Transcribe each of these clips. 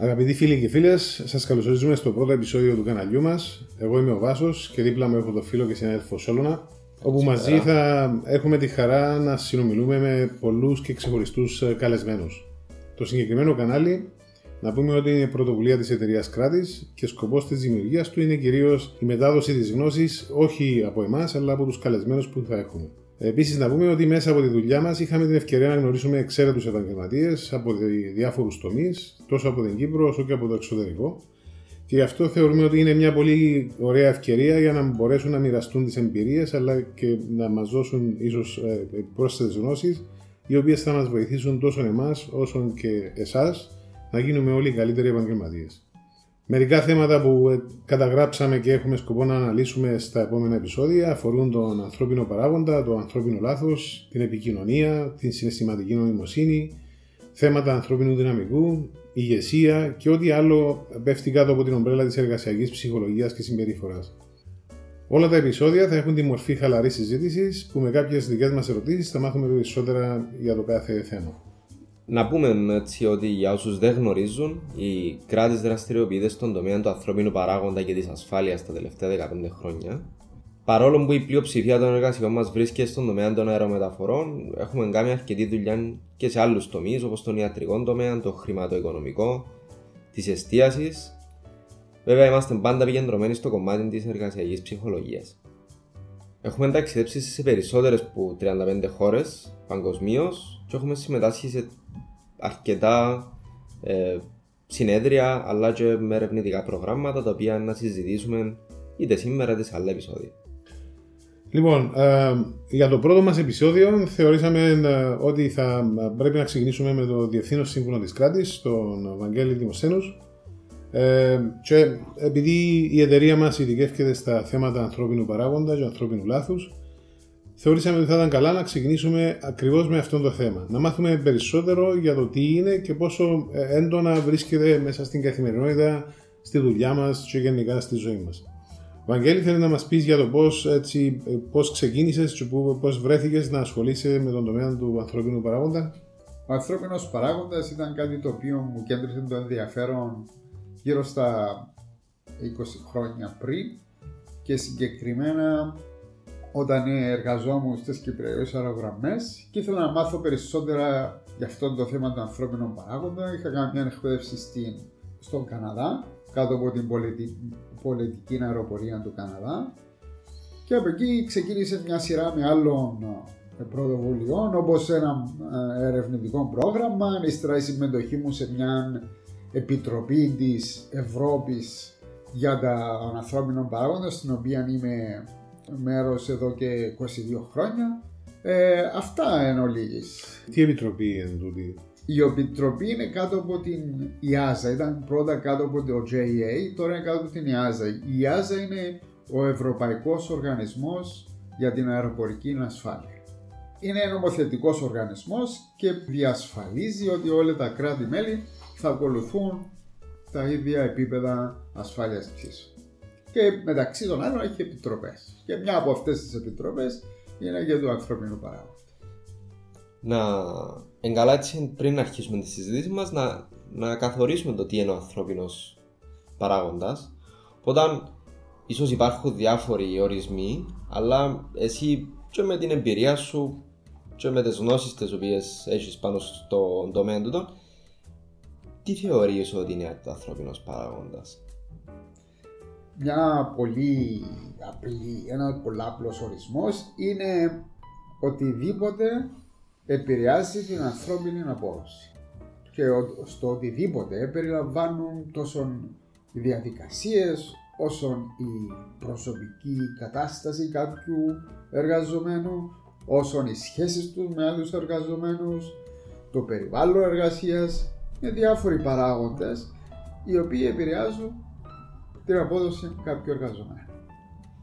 Αγαπητοί φίλοι και φίλες, σας καλωσορίζουμε στο πρώτο επεισόδιο του καναλιού μας. Εγώ είμαι ο Βάσος και δίπλα μου έχω το φίλο και συνάδελφο Σόλωνα. Όπου μαζί θα έχουμε τη χαρά να συνομιλούμε με πολλούς και ξεχωριστούς ε, καλεσμένους. Το συγκεκριμένο κανάλι να πούμε ότι είναι πρωτοβουλία της εταιρείας Κράτη και σκοπός της δημιουργίας του είναι κυρίως η μετάδοση της γνώσης όχι από εμάς αλλά από τους καλεσμένους που θα έχουμε. Επίσης, να πούμε ότι μέσα από τη δουλειά μας είχαμε την ευκαιρία να γνωρίσουμε εξαίρετους επαγγελματίες από διάφορους τομείς, τόσο από την Κύπρο όσο και από το εξωτερικό. Και γι' αυτό θεωρούμε ότι είναι μια πολύ ωραία ευκαιρία για να μπορέσουν να μοιραστούν τις εμπειρίες αλλά και να μας δώσουν ίσως ε, πρόσθετες γνώσεις, οι οποίες θα μας βοηθήσουν τόσο εμάς όσο και εσάς να γίνουμε όλοι καλύτεροι επαγγελματίες. Μερικά θέματα που ε, καταγράψαμε και έχουμε σκοπό να αναλύσουμε στα επόμενα επεισόδια αφορούν τον ανθρώπινο παράγοντα, το ανθρώπινο λάθος, την επικοινωνία, την συναισθηματική νοημοσύνη, θέματα ανθρώπινου δυναμικού, ηγεσία και ό,τι άλλο πέφτει κάτω από την ομπρέλα της εργασιακής ψυχολογίας και συμπεριφοράς. Όλα τα επεισόδια θα έχουν τη μορφή χαλαρής συζήτησης που με κάποιες δικές μας ερωτήσεις θα μάθουμε περισσότερα για το κάθε θέμα. Να πούμε έτσι ότι για όσους δεν γνωρίζουν, οι κράτη δραστηριοποιείται στον τομέα του ανθρώπινου παράγοντα και της ασφάλειας τα τελευταία 15 χρόνια. Παρόλο που η πλειοψηφία των εργασιών μας βρίσκεται στον τομέα των αερομεταφορών, έχουμε κάνει αρκετή δουλειά και σε άλλους τομείς όπως τον ιατρικό τομέα, το χρηματοοικονομικό, της εστίασης. Βέβαια, είμαστε πάντα επικεντρωμένοι στο κομμάτι της εργασιακής ψυχολογίας. Έχουμε ταξιδέψει σε περισσότερες από 35 χώρες παγκοσμίως και έχουμε συμμετάσχει σε αρκετά ε, συνέδρια αλλά και με ερευνητικά προγράμματα τα οποία να συζητήσουμε είτε σήμερα είτε σε άλλα επεισόδια. Λοιπόν, ε, για το πρώτο μας επεισόδιο θεωρήσαμε ε, ότι θα πρέπει να ξεκινήσουμε με το Διευθύνο Σύμβουλο της Κράτης, τον Βαγγέλη Δημοσένους. Ε, και επειδή η εταιρεία μας ειδικεύεται στα θέματα ανθρώπινου παράγοντα και ανθρώπινου λάθους, θεωρήσαμε ότι θα ήταν καλά να ξεκινήσουμε ακριβώς με αυτό το θέμα. Να μάθουμε περισσότερο για το τι είναι και πόσο ε, έντονα βρίσκεται μέσα στην καθημερινότητα, στη δουλειά μας και γενικά στη ζωή μας. Βαγγέλη, θέλεις να μας πεις για το πώς πώς ξεκίνησες και πώς βρέθηκες να ασχολείσαι με τον τομέα του ανθρώπινου παράγοντα; Ο ανθρώπινος παράγοντας ήταν κάτι το οποίο μου κέντρισε το ενδιαφέρον γύρω στα 20 χρόνια πριν και συγκεκριμένα όταν εργαζόμουν στις Κυπριακές αερογραμμές και ήθελα να μάθω περισσότερα για αυτό το θέμα του ανθρώπινου παράγοντα. Είχα κάνει μια εκπαίδευση στην, στον Καναδά, κάτω από την πολιτική, πολιτική αεροπορία του Καναδά. Και από εκεί ξεκίνησε μια σειρά με άλλων ε, πρωτοβουλειών, όπως ένα ε, ερευνητικό πρόγραμμα, ύστερα η συμμετοχή μου σε μια επιτροπή της Ευρώπης για τα ανθρώπινα παράγοντα, στην οποία είμαι μέρος εδώ και 22 χρόνια. Ε, αυτά εν ολίγης. Τι επιτροπή είναι τούτη; Η επιτροπή είναι κάτω από την ΙΑΖΑ. Ήταν πρώτα κάτω από το JA, τώρα είναι κάτω από την ΙΑΖΑ. Η ΙΑΖΑ είναι ο Ευρωπαϊκός Οργανισμός για την Αεροπορική Ασφάλεια. Είναι νομοθετικός οργανισμός και διασφαλίζει ότι όλα τα κράτη-μέλη θα ακολουθούν τα ίδια επίπεδα ασφάλειας πτήσεων και μεταξύ των άλλων έχει επιτροπές. Και μια από αυτές τις επιτροπές είναι για το ανθρώπινο παράγοντα. Να εγκαλά έτσι πριν αρχίσουμε τη συζήτηση μας να, να καθορίσουμε το τι είναι ο ανθρώπινος παράγοντας. Οπότε ίσως υπάρχουν διάφοροι ορισμοί, αλλά εσύ και με την εμπειρία σου και με τις γνώσεις τις οποίες έχεις πάνω στον τομέα του, τι θεωρείς ότι είναι ο ανθρώπινος παράγοντας; Μια πολύ απλή, ένα πολύ απλός ορισμός είναι οτιδήποτε επηρεάζει την ανθρώπινη απόδοση. Και στο οτιδήποτε περιλαμβάνουν τόσο οι διαδικασίες όσο η προσωπική κατάσταση κάποιου εργαζομένου, όσο οι σχέσεις τους με άλλους εργαζομένους, το περιβάλλον εργασίας, με διάφοροι παράγοντες οι οποίοι επηρεάζουν την απόδοση κάποιου εργαζομένου.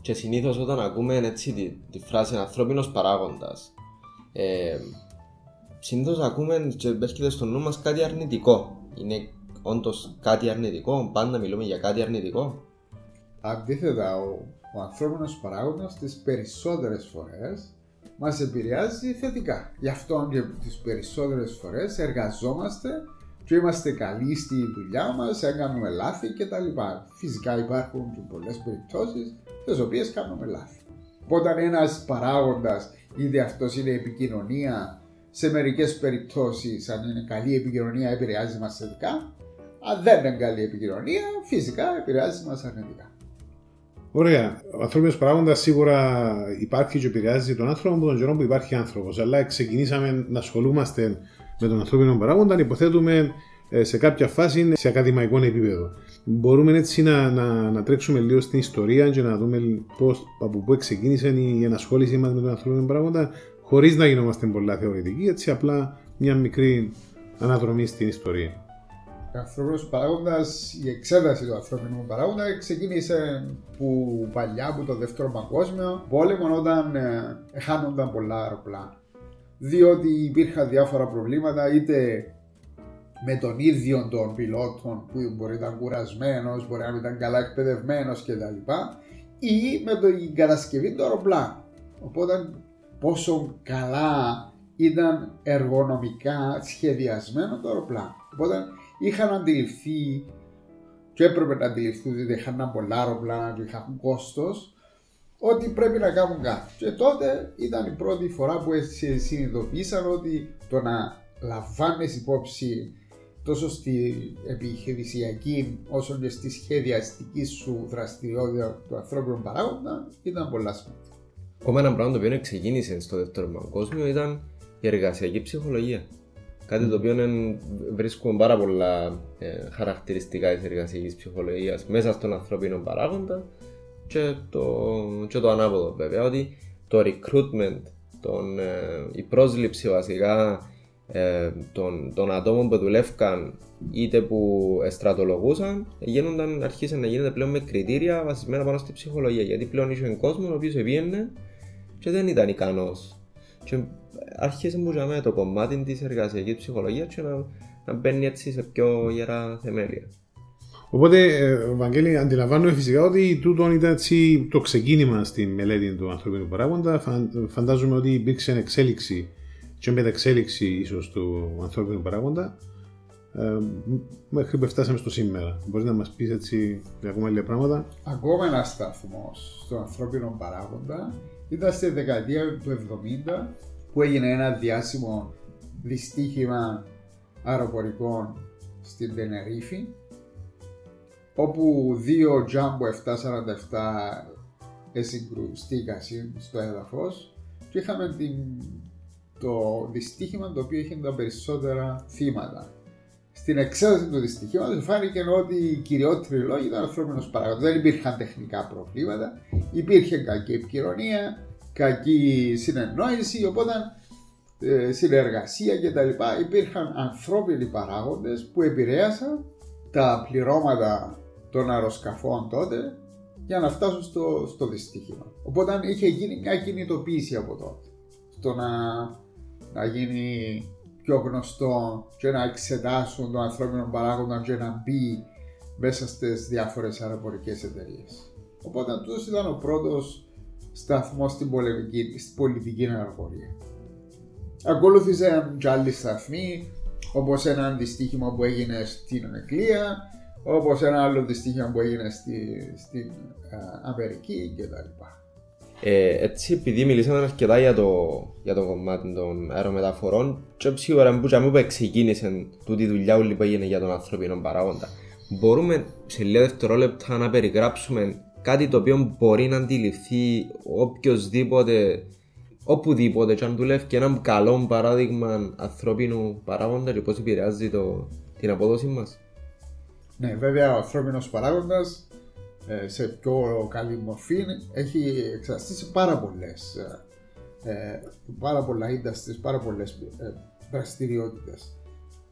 Και συνήθως όταν ακούμε έτσι τη, τη φράση ανθρώπινος παράγοντας, ε, συνήθως ακούμε και έρχεται στο νου μας κάτι αρνητικό. Είναι όντως κάτι αρνητικό, πάντα μιλούμε για κάτι αρνητικό. Αντίθετα, ο, ο ανθρώπινος παράγοντας τις περισσότερες φορές μας επηρεάζει θετικά. Γι' αυτό και τις περισσότερες φορές εργαζόμαστε και είμαστε καλοί στη δουλειά μας, έκανουμε λάθη κτλ. Φυσικά υπάρχουν και πολλές περιπτώσεις τι οποίες κάνουμε λάθη. Όταν ένας παράγοντας, είτε αυτός είναι επικοινωνία, σε μερικές περιπτώσεις, αν είναι καλή επικοινωνία, επηρεάζει μας θετικά. Αν δεν είναι καλή επικοινωνία, φυσικά επηρεάζει μας αρνητικά. Ωραία. Ο ανθρώπινος παράγοντας σίγουρα υπάρχει και επηρεάζει τον άνθρωπο από τον καιρό που υπάρχει άνθρωπος. Αλλά ξεκινήσαμε να ασχολούμαστε με τον ανθρώπινο παράγοντα, υποθέτουμε ε, σε κάποια φάση σε ακαδημαϊκό επίπεδο. Μπορούμε έτσι να, να, να τρέξουμε λίγο στην ιστορία και να δούμε πώς, από πού ξεκίνησε η ενασχόλησή μας με τον ανθρώπινο παράγοντα, χωρίς να γινόμαστε πολλά θεωρητικοί, έτσι απλά μια μικρή αναδρομή στην ιστορία. Ο ανθρώπινος παράγοντας, η εξέταση του ανθρώπινου παράγοντα ξεκίνησε που παλιά, από το δεύτερο παγκόσμιο πόλεμο, όταν ε, χάνονταν πολλά αεροπλάνα. Διότι υπήρχαν διάφορα προβλήματα, είτε με τον ίδιο των πιλότων που μπορεί να ήταν κουρασμένος, μπορεί να μην ήταν καλά εκπαιδευμένος κτλ. ή με την κατασκευή του αεροπλάνου. Οπότε πόσο καλά ήταν εργονομικά σχεδιασμένο το αεροπλάνο. Οπότε είχαν αντιληφθεί και έπρεπε να αντιληφθούν ότι είχαν πολλά αεροπλάνα και είχαν κόστος ότι πρέπει να κάνουν κάτι. Και τότε ήταν η πρώτη φορά που συνειδητοποίησαν ότι το να λαμβάνεις υπόψη τόσο στη επιχειρησιακή όσο και στη σχεδιαστική σου δραστηριότητα του ανθρώπινου παράγοντα ήταν πολλά σημαντικά. Ακόμα ένα πράγμα το οποίο ξεκίνησε στο δεύτερο παγκόσμιο ήταν η εργασιακή ψυχολογία. Κάτι το οποίο βρίσκουμε πάρα πολλά ε, χαρακτηριστικά της εργασιακής ψυχολογίας μέσα στον ανθρώπινο παράγοντα και το, και το ανάποδο βέβαια. Ότι το recruitment, τον, ε, η πρόσληψη βασικά ε, των, των ατόμων που δουλεύκαν είτε που στρατολογούσαν γίνονταν, αρχίσαν να γίνεται πλέον με κριτήρια βασισμένα πάνω στη ψυχολογία γιατί πλέον είχε κόσμο ο οποίος εβίαινε και δεν ήταν ικανός. και άρχισε μου με το κομμάτι της εργασιακής ψυχολογίας και να, να μπαίνει έτσι σε πιο γερά θεμέλια. Οπότε, ε, Βαγγέλη, αντιλαμβάνομαι φυσικά ότι τούτο ήταν έτσι το ξεκίνημα στη μελέτη του ανθρωπίνου παράγοντα. Φαντάζομαι ότι υπήρξε εξέλιξη και μεταξέλιξη ίσως του ανθρώπινου παράγοντα ε, μέχρι που φτάσαμε στο σήμερα. Μπορείς να μας πεις έτσι ακόμα λίγα πράγματα; Ακόμα ένα σταθμός στον ανθρώπινο παράγοντα ήταν στη δεκαετία του 70 που έγινε ένα διάσημο δυστύχημα αεροπορικών στην Τενερίφη όπου δύο Jumbo 747 εσυγκρουστήκαν στο έδαφος και είχαμε την το δυστύχημα το οποίο είχε τα περισσότερα θύματα. Στην εξέταση του δυστυχήματος φάνηκε ότι οι κυριότεροι λόγοι ήταν ανθρώπινος παράγοντας. Δεν υπήρχαν τεχνικά προβλήματα, υπήρχε κακή επικοινωνία, κακή συνεννόηση, οπότε ε, συνεργασία κτλ. Υπήρχαν ανθρώπινοι παράγοντες που επηρέασαν τα πληρώματα των αεροσκαφών τότε για να φτάσουν στο, στο δυστύχημα. Οπότε είχε γίνει μια κινητοποίηση από τότε στο να να γίνει πιο γνωστό και να εξετάσουν τον ανθρώπινο παράγοντα και να μπει μέσα στις διάφορες αεροπορικές εταιρείες. Οπότε αυτός ήταν ο πρώτος σταθμός στην, στην πολιτική αεροπορία. Ακολούθησαν και άλλοι σταθμοί, όπως ένα αντιστοίχημα που έγινε στην Αγγλία, όπως ένα άλλο δυστύχημα που έγινε στη, στην ε, Αμερική κτλ. Ε, έτσι, επειδή μιλήσαμε αρκετά για το, για το κομμάτι των αερομεταφορών, και σίγουρα που ξεκίνησε τούτη δουλειά όλη που έγινε για τον ανθρώπινο παράγοντα, μπορούμε σε λίγα δευτερόλεπτα να περιγράψουμε κάτι το οποίο μπορεί να αντιληφθεί οποιοδήποτε, οπουδήποτε, και αν δουλεύει και ένα καλό παράδειγμα ανθρώπινου παράγοντα και πώς επηρεάζει το, την απόδοση μας. Ναι, βέβαια ο ανθρώπινος παράγοντας ε, σε πιο καλή μορφή έχει εξαστεί σε πάρα πολλές ε, πάρα πολλά industries, πάρα πολλές ε, δραστηριότητες.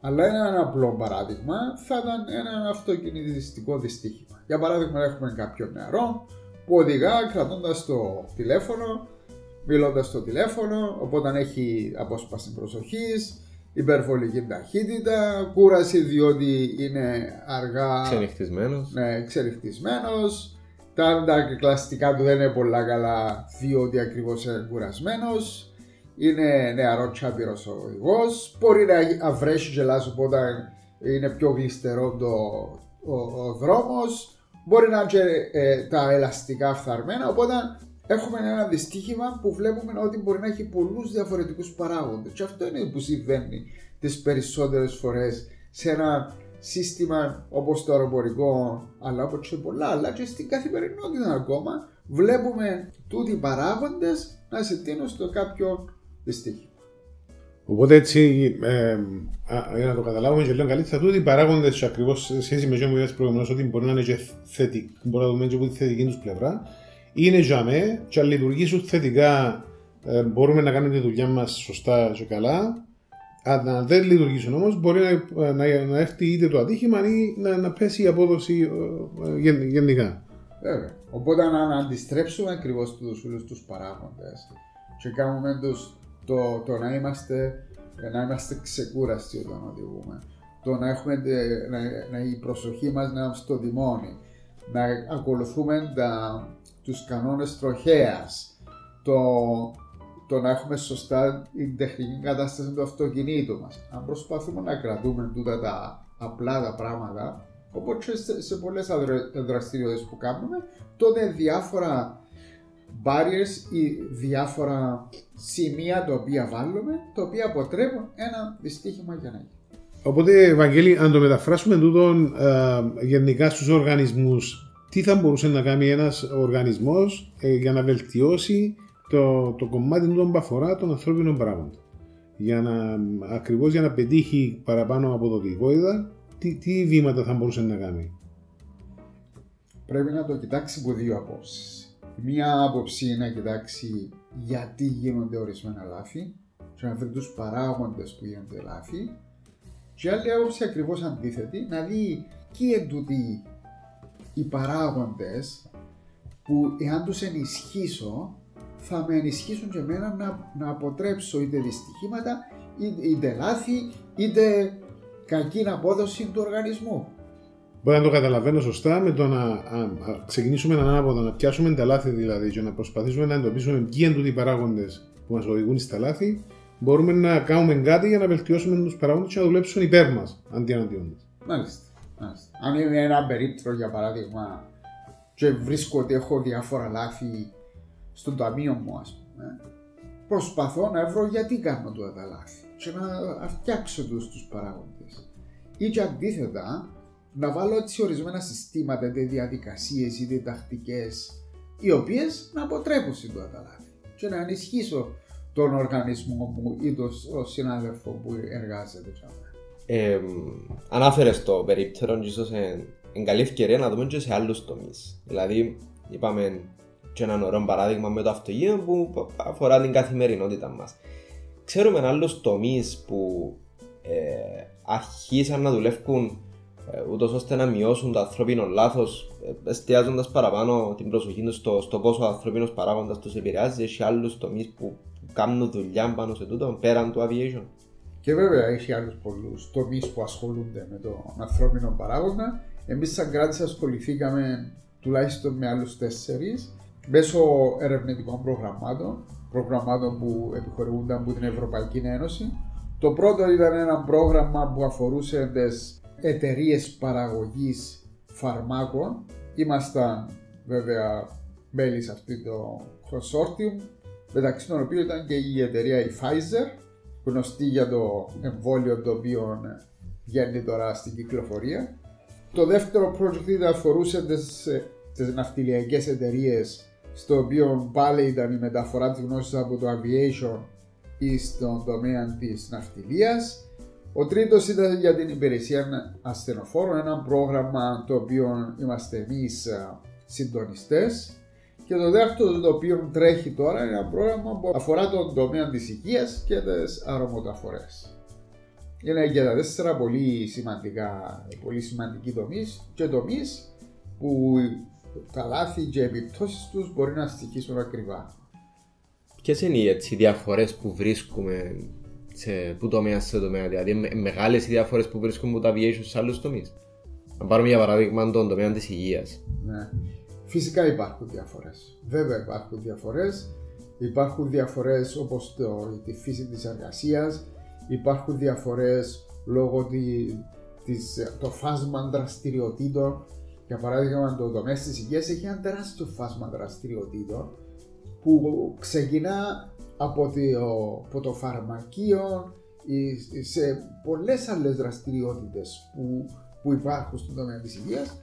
Αλλά ένα απλό παράδειγμα θα ήταν ένα αυτοκινητιστικό δυστύχημα. Για παράδειγμα, έχουμε κάποιον νεαρό που οδηγά κρατώντας το τηλέφωνο, μιλώντας στο τηλέφωνο, οπότε έχει απόσπαση προσοχής, υπερβολική ταχύτητα, κούραση διότι είναι αργά. Ξενυχτισμένος. Ναι, ξενυχτισμένος. Τα, τα κλαστικά του δεν είναι πολλά καλά διότι ακριβώς είναι κουρασμένος. Είναι νεαρό τσάπηρο ο οδηγό. Μπορεί να αυρέσει και λάσο οπότε είναι πιο γλιστερό το, ο, ο δρόμος, μπορεί να είναι και ε, τα ελαστικά φθαρμένα, οπότε έχουμε ένα δυστύχημα που βλέπουμε ότι μπορεί να έχει πολλούς διαφορετικούς παράγοντες και αυτό είναι που συμβαίνει τις περισσότερες φορές σε ένα σύστημα όπως το αεροπορικό αλλά όπως και πολλά αλλά και στην καθημερινότητα ακόμα βλέπουμε τούτοι οι παράγοντες να συντείνουν στο κάποιο δυστύχημα. Οπότε έτσι, ε, για να το καταλάβουμε και λίγο καλύτερα, τούτοι οι παράγοντε ακριβώς σε σχέση με αυτό που προηγουμένως, ότι μπορεί να είναι και θετικοί, μπορεί να δούμε και από τη θετική τους πλευρά, είναι για μέ, και αν λειτουργήσουν θετικά, ε, μπορούμε να κάνουμε τη δουλειά μας σωστά και καλά. Αν δεν λειτουργήσουν όμω, μπορεί να, να, να, έρθει είτε το ατύχημα ή να, να πέσει η απόδοση ε, ε γενικά. Βέβαια. Οπότε να αντιστρέψουμε ακριβώς τους όλου τους παράγοντες και κάνουμε τους, το, το να είμαστε να είμαστε ξεκούραστοι όταν οδηγούμε. Το να έχουμε να, να η προσοχή μας να είναι στο τιμόνι. Να ακολουθούμε τα, τους κανόνες τροχέας. Το, το να έχουμε σωστά την τεχνική κατάσταση του αυτοκινήτου μας. Αν προσπαθούμε να κρατούμε τούτα τα απλά τα πράγματα, Οπότε σε, σε πολλές δραστηριότητες που κάνουμε, τότε διάφορα barriers ή διάφορα σημεία τα οποία βάλουμε, τα οποία αποτρέπουν ένα δυστύχημα για να γίνει. Οπότε, Ευαγγέλη, αν το μεταφράσουμε τούτο ε, γενικά στους οργανισμούς, τι θα μπορούσε να κάνει ένας οργανισμός ε, για να βελτιώσει το, το κομμάτι του που αφορά τον ανθρώπινο πράγμα. Για να, ακριβώς για να πετύχει παραπάνω αποδοτικότητα τι, τι βήματα θα μπορούσε να κάνει; Πρέπει να το κοιτάξει από δύο απόψεις. Μία άποψη είναι να κοιτάξει γιατί γίνονται ορισμένα λάθη και να βρει του παράγοντες που γίνονται λάθη. Και άλλη άποψη ακριβώς αντίθετη, να δει ποιοι εντούτοι οι παράγοντες που εάν τους ενισχύσω θα με ενισχύσουν και εμένα να, να αποτρέψω είτε δυστυχήματα είτε, είτε λάθη είτε κακή απόδοση του οργανισμού. Μπορεί να το καταλαβαίνω σωστά με το να α, ξεκινήσουμε έναν ανάποδο, να πιάσουμε τα λάθη δηλαδή και να προσπαθήσουμε να εντοπίσουμε ποιοι είναι οι παράγοντες που μας οδηγούν στα λάθη, μπορούμε να κάνουμε κάτι για να βελτιώσουμε τους παράγοντες και να δουλέψουν υπέρ μας αντί εναντίον μας. Μάλιστα. Μάλιστα. Αν είναι ένα περίπτωρο για παράδειγμα και βρίσκω ότι έχω διάφορα λάθη στον ταμείο μου, ας πούμε, προσπαθώ να βρω γιατί κάνω τώρα τα λάθη και να φτιάξω τους, τους παράγοντες. Ή και αντίθετα, να βάλω έτσι ορισμένα συστήματα, είτε διαδικασίες είτε τακτικές, οι οποίες να αποτρέπουν στην λάθη και να ενισχύσω τον οργανισμό μου ή τον συνάδελφο που εργάζεται. Ε, Ανάφερες το περίπτερο, ίσως είναι καλή ευκαιρία να δούμε και σε άλλους τομείς. Δηλαδή, είπαμε και ένα ωραίο παράδειγμα με το αυτοκίνητο που αφορά την καθημερινότητα μας. Ξέρουμε άλλους τομείς που ε, αρχίσαν να δουλεύουν ε, ούτως ώστε να μειώσουν το ανθρώπινο λάθος, ε, εστιάζοντας παραπάνω την προσοχή τους στο, στο πόσο ο ανθρώπινος παράγοντας τους επηρεάζει. Έχει άλλους τομείς που κάνουν δουλειά πάνω σε τούτο πέραν του aviation. Και βέβαια έχει άλλους πολλούς τομείς που ασχολούνται με τον ανθρώπινο παράγοντα. Εμείς, σαν κράτη, ασχοληθήκαμε τουλάχιστον με άλλους τέσσερις μέσω ερευνητικών προγραμμάτων προγραμμάτων που επιχορηγούνταν από την Ευρωπαϊκή Ένωση. Το πρώτο ήταν ένα πρόγραμμα που αφορούσε τις εταιρείες παραγωγής φαρμάκων. Ήμασταν βέβαια μέλη σε αυτό το consortium, μεταξύ των οποίων ήταν και η εταιρεία η Pfizer, γνωστή για το εμβόλιο το οποίο βγαίνει τώρα στην κυκλοφορία. Το δεύτερο project αφορούσε τις, τις ναυτιλιακές εταιρείες στο οποίο πάλι ήταν η μεταφορά της γνώσης από το aviation ή στον τομέα της ναυτιλίας. Ο τρίτος ήταν για την υπηρεσία ασθενοφόρων, ένα πρόγραμμα το οποίο είμαστε εμείς συντονιστές. Και το δεύτερο το οποίο τρέχει τώρα είναι ένα πρόγραμμα που αφορά τον τομέα της υγείας και τις αρωμοταφορές. Είναι και τα τέσσερα πολύ σημαντικά, πολύ σημαντικοί τομείς και τομείς που τα λάθη και επιπτώσεις τους μπορεί να στοιχήσουν ακριβά. Ποιες είναι οι διαφορές που βρίσκουμε σε που τομέα σε τομέα, δηλαδή μεγάλες οι διαφορές που βρίσκουμε από τα aviation σε άλλους τομείς. Να πάρουμε για παράδειγμα τον τομέα της υγείας. Ναι. Φυσικά υπάρχουν διαφορές. Βέβαια υπάρχουν διαφορές. Υπάρχουν διαφορές όπως τη φύση της εργασίας, υπάρχουν διαφορές λόγω τη τις, το φάσμα δραστηριοτήτων. Για παράδειγμα, το τομέα της υγείας έχει ένα τεράστιο φάσμα δραστηριοτήτων που ξεκινά από το, από το φαρμακείο ή σε πολλές άλλες δραστηριότητες που, που υπάρχουν στον τομέα της υγείας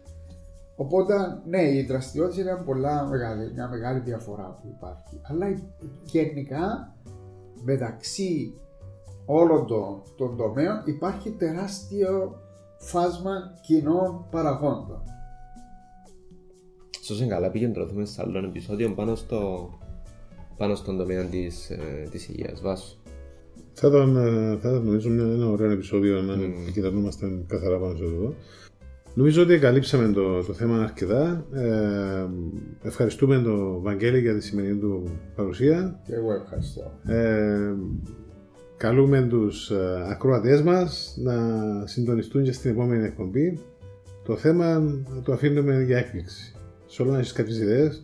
Οπότε, ναι, η δραστηριότητα είναι πολλά μεγάλη, μια μεγάλη διαφορά που υπάρχει. Αλλά γενικά μεταξύ όλων των, των τομέων υπάρχει τεράστιο φάσμα κοινών παραγόντων. Σωστά καλά πήγαινε τρώθουμε σε άλλο επεισόδιο πάνω, στο, πάνω στον τομέα της, ε, της υγείας. Βάσου. Θα ήταν, ε, θα ήταν νομίζω ένα ωραίο επεισόδιο να mm. κοιτανόμαστε καθαρά πάνω σε αυτό. Νομίζω ότι καλύψαμε το, το θέμα αρκετά. Ε, ευχαριστούμε τον Βαγγέλη για τη σημερινή του παρουσία. Και εγώ ευχαριστώ. Ε, καλούμε τους ε, ακροατές μας να συντονιστούν και στην επόμενη εκπομπή. Το θέμα το αφήνουμε για έκπληξη. Σε όλο να έχεις κάποιες ιδέες;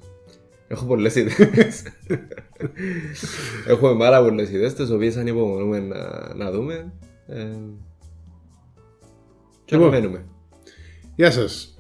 Έχω πολλές ιδέες. Έχουμε πάρα πολλές ιδέες, τις οποίες ανυπομονούμε να, να δούμε. Ε, και λοιπόν, Γεια σας.